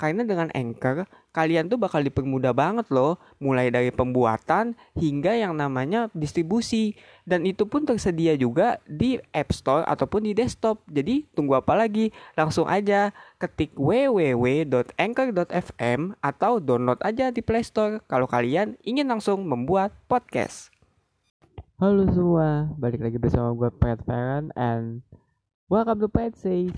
Karena dengan Anchor, kalian tuh bakal dipermudah banget loh, mulai dari pembuatan hingga yang namanya distribusi. Dan itu pun tersedia juga di App Store ataupun di desktop. Jadi tunggu apa lagi? Langsung aja ketik www.anchor.fm atau download aja di Play Store kalau kalian ingin langsung membuat podcast. Halo semua, balik lagi bersama gue Pat Parent and welcome to Pat Safe.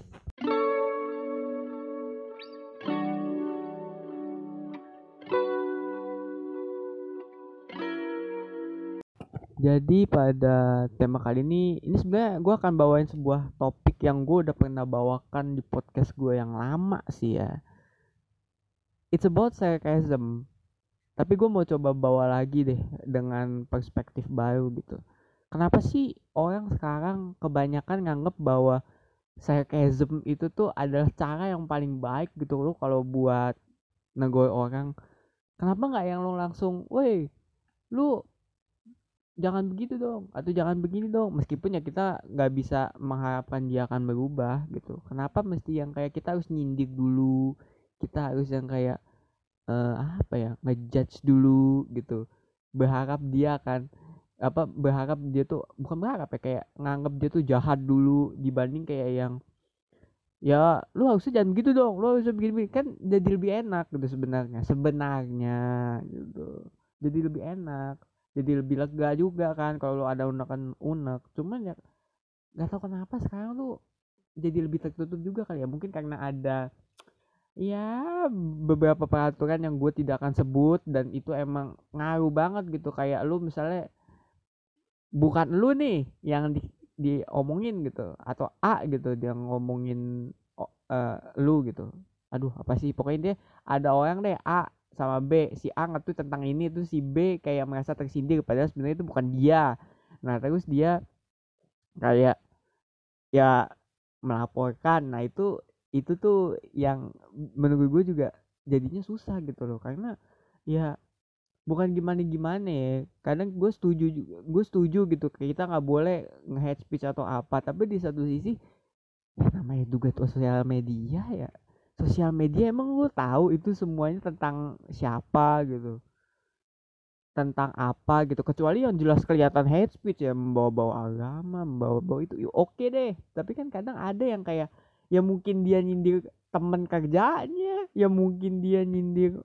Jadi pada tema kali ini, ini sebenarnya gue akan bawain sebuah topik yang gue udah pernah bawakan di podcast gue yang lama sih ya. It's about sarcasm. Tapi gue mau coba bawa lagi deh dengan perspektif baru gitu. Kenapa sih orang sekarang kebanyakan nganggep bahwa sarcasm itu tuh adalah cara yang paling baik gitu loh kalau buat negoi orang. Kenapa nggak yang lo langsung, woi, lu jangan begitu dong. Atau jangan begini dong. Meskipun ya kita nggak bisa mengharapkan dia akan berubah gitu. Kenapa mesti yang kayak kita harus nyindir dulu? Kita harus yang kayak uh, apa ya ngejudge dulu gitu. Berharap dia akan apa berharap dia tuh bukan berharap ya kayak nganggap dia tuh jahat dulu dibanding kayak yang ya lu harusnya jangan begitu dong. Lu harusnya begini, begini kan jadi lebih enak gitu sebenarnya. Sebenarnya gitu. Jadi lebih enak jadi lebih lega juga kan kalau ada unekan unek. Cuman ya nggak tahu kenapa sekarang tuh jadi lebih tertutup juga kali ya. Mungkin karena ada ya beberapa peraturan yang gue tidak akan sebut dan itu emang ngaruh banget gitu. Kayak lu misalnya bukan lu nih yang di diomongin gitu atau A gitu dia ngomongin uh, lu gitu. Aduh apa sih? Pokoknya dia ada orang deh A sama B si A ngerti tentang ini tuh si B kayak merasa tersindir padahal sebenarnya itu bukan dia. Nah terus dia kayak ya melaporkan. Nah itu itu tuh yang menurut gue juga jadinya susah gitu loh karena ya bukan gimana gimana ya. Kadang gue setuju gue setuju gitu kita nggak boleh nge speech atau apa tapi di satu sisi ya namanya juga tuh sosial media ya sosial media emang lu tahu itu semuanya tentang siapa gitu? Tentang apa gitu? Kecuali yang jelas kelihatan hate speech ya membawa-bawa agama membawa-bawa itu ya oke deh. Tapi kan kadang ada yang kayak ya mungkin dia nyindir temen kerjanya ya mungkin dia nyindir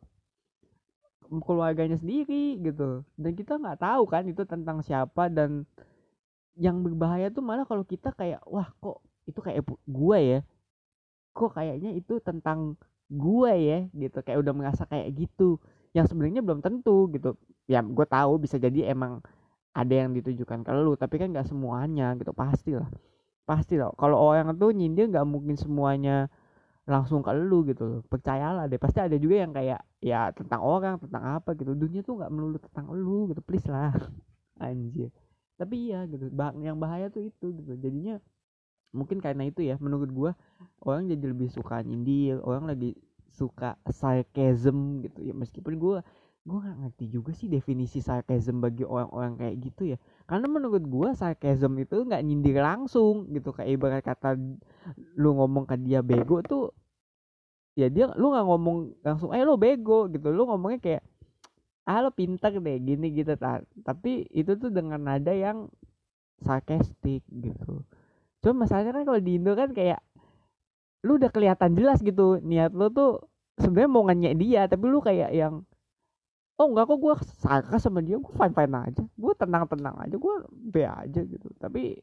keluarganya sendiri gitu. Dan kita nggak tahu kan itu tentang siapa dan yang berbahaya tuh malah kalau kita kayak wah kok itu kayak gue ya kok kayaknya itu tentang gue ya gitu. Kayak udah merasa kayak gitu. Yang sebenarnya belum tentu gitu. Ya gue tahu bisa jadi emang ada yang ditujukan ke lu tapi kan nggak semuanya gitu. Pasti lah. Pasti lah. Kalau orang tuh nyindir nggak mungkin semuanya langsung ke lu gitu percayalah deh. Pasti ada juga yang kayak ya tentang orang tentang apa gitu. Dunia tuh nggak melulu tentang lu gitu. Please lah. Anjir. Tapi iya gitu. Yang bahaya tuh itu gitu. Jadinya mungkin karena itu ya menurut gua orang jadi lebih suka nyindir orang lagi suka sarcasm gitu ya. Meskipun gua gua nggak ngerti juga sih definisi sarcasm bagi orang-orang kayak gitu ya. Karena menurut gua sarcasm itu nggak nyindir langsung gitu. Kayak ibarat kata lu ngomong ke dia bego tuh ya dia lu nggak ngomong langsung eh lu bego gitu. Lu ngomongnya kayak ah lo pintar deh gini gitu. Tapi itu tuh dengan nada yang sarcastic gitu cuma masalahnya kan kalau di Indo kan kayak lu udah kelihatan jelas gitu niat lu tuh sebenarnya mau nanya dia tapi lu kayak yang oh enggak kok gue sarkas sama dia gue fine fine aja gue tenang tenang aja gue be aja gitu. Tapi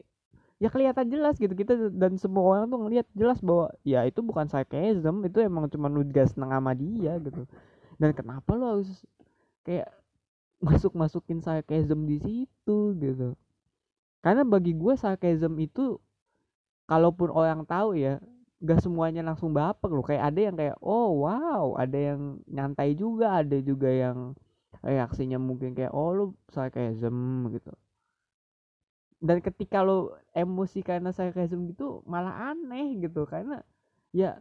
ya kelihatan jelas gitu kita dan semua orang tuh ngelihat jelas bahwa ya itu bukan sarcasm itu emang cuma lu gak seneng sama dia gitu. Dan kenapa lu harus kayak masuk masukin sarcasm di situ gitu. Karena bagi gue sarcasm itu kalaupun orang tahu ya gak semuanya langsung baper loh. Kayak ada yang kayak oh wow. Ada yang nyantai juga ada juga yang reaksinya mungkin kayak oh lu sarcasm gitu. Dan ketika lo emosi karena sarcasm gitu malah aneh gitu. Karena ya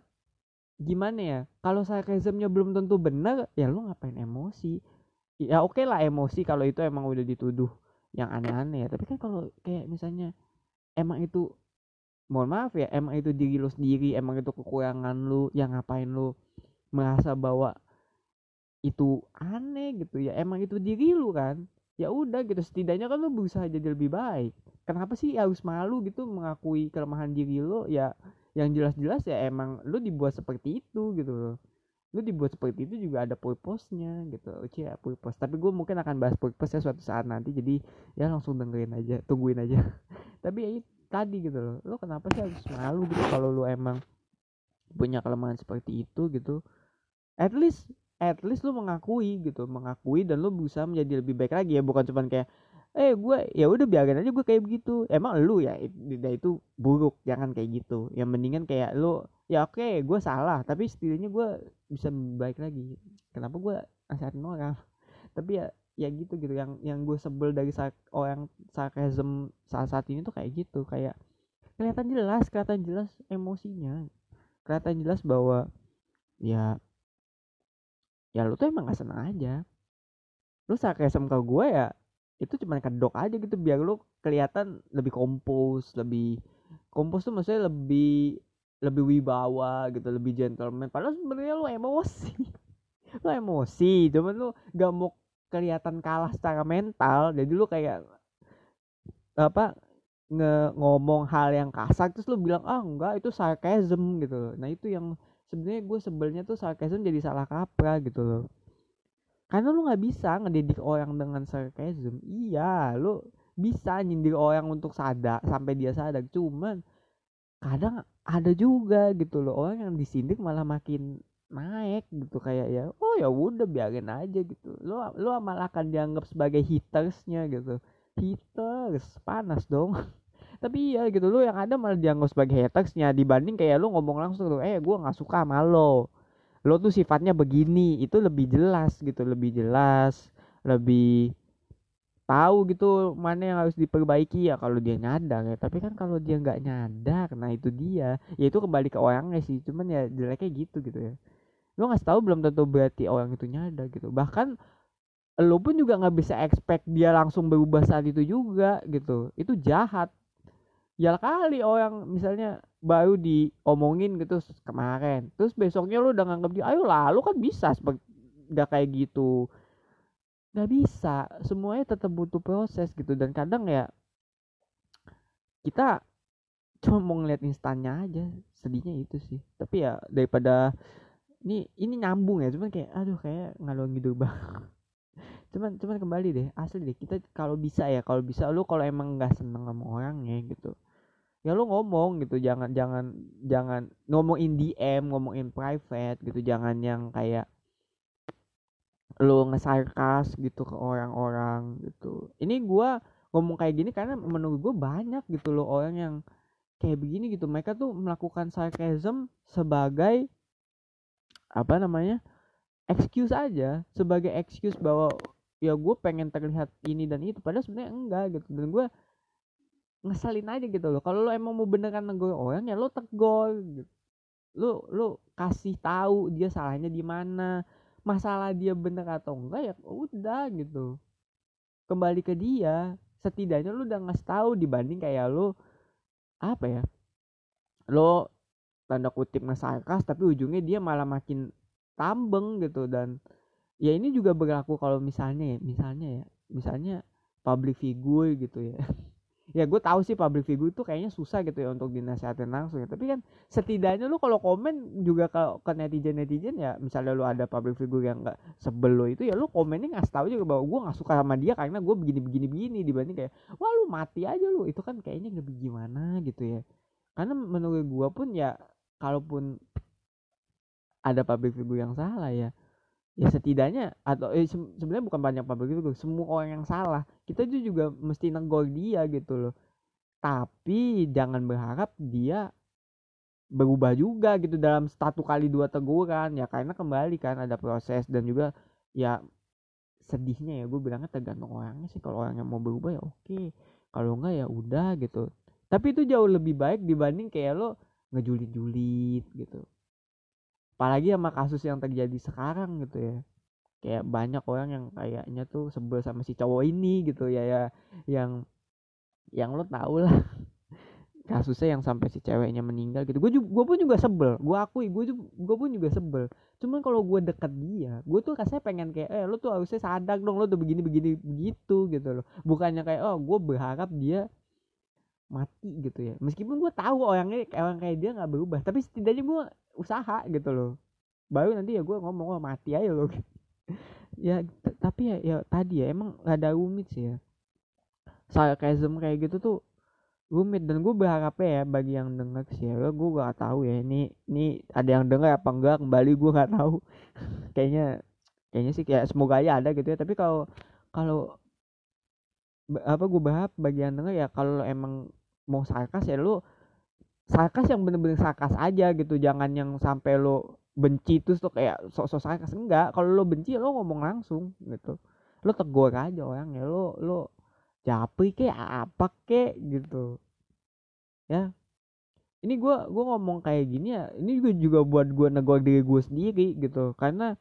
gimana ya kalau sarcasmnya belum tentu benar ya lu ngapain emosi? Ya oke okay lah emosi kalau itu emang udah dituduh yang aneh-aneh ya. Tapi kan kalau kayak misalnya emang itu mohon maaf ya emang itu diri lu sendiri emang itu kekurangan lu yang ngapain lu merasa bahwa itu aneh gitu ya. Emang itu diri lu kan. Ya udah gitu setidaknya kan lu berusaha jadi lebih baik. Kenapa sih harus malu gitu mengakui kelemahan diri lu? Ya yang jelas-jelas ya emang lu dibuat seperti itu gitu loh. Lu dibuat seperti itu juga ada purpose-nya gitu. Oke ya purpose. Tapi gue mungkin akan bahas purpose ya suatu saat nanti. Jadi ya langsung dengerin aja tungguin aja. Tapi ya itu tadi gitu loh. Lo kenapa sih harus malu gitu kalau lu emang punya kelemahan seperti itu gitu? At least at least lu mengakui gitu mengakui dan lu berusaha menjadi lebih baik lagi ya. Bukan cuman kayak eh gue ya udah biarin aja gue kayak begitu. Emang lu ya itu, itu buruk jangan kayak gitu. Yang mendingan kayak lu ya oke okay, gue salah tapi setidaknya gue bisa baik lagi. Kenapa gue nasihatin orang? Tapi ya ya gitu gitu. Yang yang gue sebel dari saat orang sarkasm saat saat ini tuh kayak gitu. Kayak kelihatan jelas kelihatan jelas emosinya. Kelihatan jelas bahwa ya ya lu tuh emang gak senang aja. Lu sarkasm ke gue ya itu cuma kedok aja gitu biar lu kelihatan lebih kompos lebih kompos tuh maksudnya lebih lebih wibawa gitu lebih gentleman. Padahal sebenarnya lu emosi. Lu emosi cuman lu gak mau kelihatan kalah secara mental jadi lu kayak apa nge ngomong hal yang kasar terus lu bilang ah enggak itu sarcasm gitu nah itu yang sebenarnya gue sebelnya tuh sarcasm jadi salah kaprah gitu loh. Karena lu nggak bisa ngedidik orang dengan sarcasm. Iya lu bisa nyindir orang untuk sadar sampai dia sadar cuman kadang ada juga gitu loh orang yang disindir malah makin naik gitu kayak ya oh ya udah biarin aja gitu. Lu lu malah akan dianggap sebagai hitersnya gitu. Haters panas dong. Tapi iya gitu lu yang ada malah dianggap sebagai hatersnya dibanding kayak lu ngomong langsung tuh eh gue nggak suka sama lo. Lo tuh sifatnya begini itu lebih jelas gitu lebih jelas lebih tahu gitu mana yang harus diperbaiki. Ya kalau dia nyadar ya tapi kan kalau dia nggak nyadar nah itu dia. Ya itu kembali ke orangnya sih cuman ya jeleknya gitu gitu ya lo nggak tahu belum tentu berarti orang itu nyadar gitu. Bahkan lo pun juga nggak bisa expect dia langsung berubah saat itu juga gitu. Itu jahat. Ya kali orang misalnya baru diomongin gitu kemarin. Terus besoknya lu udah nganggap dia ayo lah lu kan bisa nggak kayak gitu. Nggak bisa. Semuanya tetap butuh proses gitu. Dan kadang ya kita cuma mau ngeliat instannya aja. Sedihnya itu sih. Tapi ya daripada ini ini nyambung ya cuman kayak aduh kayak ngalor gitu bang cuman cuman kembali deh asli deh kita kalau bisa ya kalau bisa lu kalau emang nggak seneng sama orangnya gitu ya lu ngomong gitu jangan jangan jangan ngomong in DM ngomong in private gitu jangan yang kayak lu ngesarkas gitu ke orang-orang gitu. Ini gua ngomong kayak gini karena menurut gue banyak gitu loh orang yang kayak begini gitu mereka tuh melakukan sarcasm sebagai apa namanya excuse aja sebagai excuse bahwa ya gue pengen terlihat ini dan itu padahal sebenarnya enggak gitu. Dan gue ngeselin aja gitu loh. Kalau lo emang mau beneran negur orang ya lo tegur gitu. Lo lo kasih tahu dia salahnya di mana masalah dia bener atau enggak ya udah gitu. Kembali ke dia setidaknya lo udah ngasih tahu dibanding kayak lo apa ya lo tanda kutip ngesarkas tapi ujungnya dia malah makin tambeng gitu. Dan ya ini juga berlaku kalau misalnya ya misalnya ya misalnya public figure gitu ya. Ya gue tahu sih public figure itu kayaknya susah gitu ya untuk dinasihatin langsung ya. Tapi kan setidaknya lu kalau komen juga ke, ke netizen netizen ya misalnya lu ada public figure yang nggak sebel lo itu ya lu komennya nggak tahu juga bahwa gue nggak suka sama dia karena gue begini begini begini dibanding kayak wah lu mati aja lu. Itu kan kayaknya nggak gimana gitu ya. Karena menurut gue pun ya kalaupun ada public figure yang salah ya ya setidaknya atau eh, se sebenarnya bukan banyak public figure semua orang yang salah kita juga mesti negor dia gitu loh. Tapi jangan berharap dia berubah juga gitu dalam satu kali dua teguran ya karena kembali kan ada proses dan juga ya sedihnya ya gue bilangnya tergantung orangnya sih kalau orangnya mau berubah ya oke kalau enggak ya udah gitu. Tapi itu jauh lebih baik dibanding kayak lo ngejulit-julit gitu. Apalagi sama kasus yang terjadi sekarang gitu ya. Kayak banyak orang yang kayaknya tuh sebel sama si cowok ini gitu ya ya. Yang yang lo tau lah. Kasusnya yang sampai si ceweknya meninggal gitu. Gue juga gue pun juga sebel. Gue akui gue gue pun juga sebel. Cuman kalau gue deket dia gue tuh rasanya pengen kayak eh lo tuh harusnya sadar dong lo tuh begini begini begitu gitu loh. Bukannya kayak oh gue berharap dia mati gitu ya. Meskipun gue tahu orangnya orang kayak dia nggak berubah tapi setidaknya gue usaha gitu loh. Baru nanti ya gue ngomong oh mati aja loh. Ya tapi ya, ya tadi ya emang ada rumit sih ya. Sarkasm kayak gitu tuh rumit dan gue berharap ya bagi yang denger sih ya gue gak tahu ya ini ini ada yang denger apa enggak kembali gue gak tahu. Kayaknya kayaknya sih kayak semoga aja ada gitu ya tapi kalau kalau apa gue berharap bagi yang denger ya kalau emang mau sarkas ya lu sarkas yang bener-bener sarkas aja gitu. Jangan yang sampai lo benci terus tuh kayak sok-sok sarkas. Enggak kalau lo benci lo ngomong langsung gitu. Lo tegur aja orang ya lo lo capek kayak apa kek gitu. Ya. Ini gue gue ngomong kayak gini ya ini juga juga buat gue negor diri gue sendiri gitu. Karena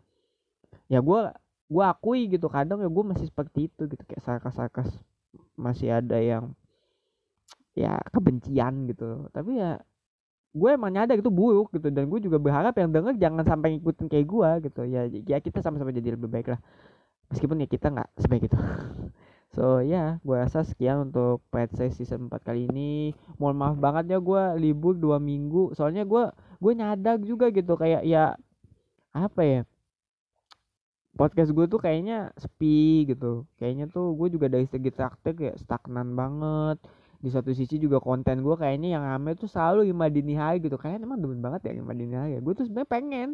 ya gue gue akui gitu kadang ya gue masih seperti itu gitu kayak sarkas sarkas masih ada yang ya kebencian gitu. Tapi ya gue emang nyadar itu buruk gitu. Dan gue juga berharap yang denger jangan sampai ngikutin kayak gue gitu. Ya ya kita sama-sama jadi lebih baik lah. Meskipun ya kita nggak sebaik itu. So ya yeah, gue rasa sekian untuk pet season 4 kali ini. Mohon maaf banget ya gue libur dua minggu. Soalnya gue gue nyadar juga gitu. Kayak ya apa ya podcast gue tuh kayaknya sepi gitu. Kayaknya tuh gue juga dari segi praktek ya stagnan banget. Di satu sisi juga konten gue kayaknya yang rame tuh selalu lima dini hari gitu. Kayaknya emang demen banget ya lima dini hari gue tuh sebenarnya pengen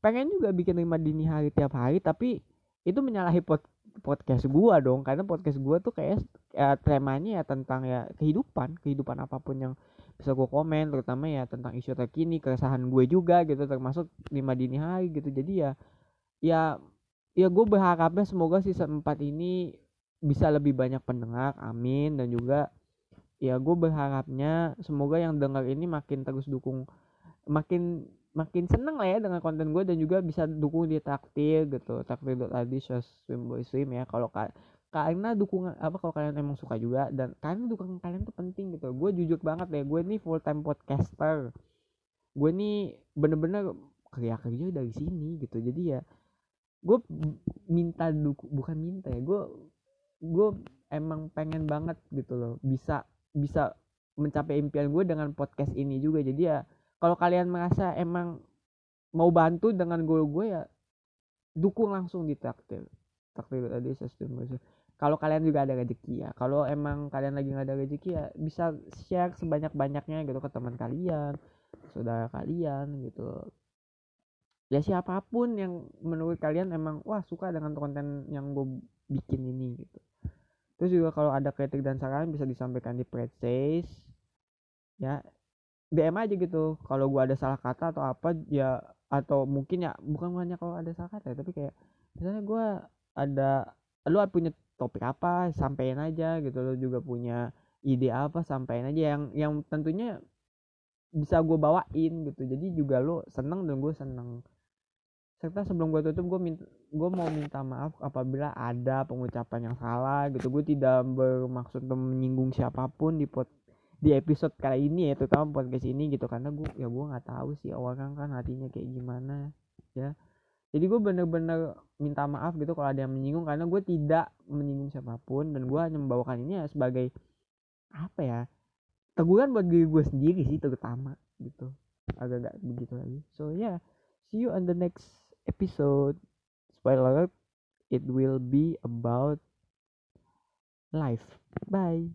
pengen juga bikin lima dini hari tiap hari tapi itu menyalahi pod podcast gue dong. Karena podcast gue tuh kayak ya, temanya ya tentang ya kehidupan kehidupan apa pun yang bisa gue komen terutama ya tentang isu terkini keresahan gue juga gitu termasuk lima dini hari gitu. Jadi ya ya ya gue berharapnya semoga season 4 ini bisa lebih banyak pendengar amin dan juga ya gue berharapnya semoga yang dengar ini makin terus dukung makin makin seneng lah ya dengan konten gue dan juga bisa dukung di traktir gitu traktir tadi swim boy swim ya kalau karena dukungan apa kalau kalian emang suka juga dan karena dukungan kalian tuh penting gitu. Gue jujur banget ya gue nih full time podcaster. Gue nih bener-bener kerja kerja dari sini gitu. Jadi ya gue minta dukung bukan minta ya gue gue emang pengen banget gitu loh bisa bisa mencapai impian gue dengan podcast ini juga. Jadi ya kalau kalian merasa emang mau bantu dengan goal gue ya dukung langsung di traktir traktir tadi sistem kalau kalian juga ada rezeki ya kalau emang kalian lagi nggak ada rezeki ya bisa share sebanyak banyaknya gitu ke teman kalian saudara kalian gitu ya siapa pun yang menurut kalian emang wah suka dengan konten yang gue bikin ini gitu. Terus juga kalau ada kritik dan saran bisa disampaikan di Predsays ya DM aja gitu kalau gua ada salah kata atau apa ya atau mungkin ya bukan hanya kalau ada salah kata tapi kayak misalnya gua ada lu punya topik apa sampein aja gitu. Lu juga punya ide apa sampein aja yang yang tentunya bisa gue bawain gitu. Jadi juga lu seneng dan gue seneng serta sebelum gue tutup gue minta gue mau minta maaf apabila ada pengucapan yang salah gitu. Gue tidak bermaksud menyinggung siapa pun di pot di episode kali ini ya terutama podcast ini gitu. Karena gue ya gue nggak tahu sih orang kan hatinya kayak gimana ya. Jadi gue bener-bener minta maaf gitu kalau ada yang menyinggung. Karena gue tidak menyinggung siapa pun dan gue hanya membawakan ini ya sebagai apa ya teguran buat diri gue sendiri sih terutama gitu. Agak-agak begitu lagi. So ya yeah, see you on the next episode. Spoiler alert it will be about life. Bye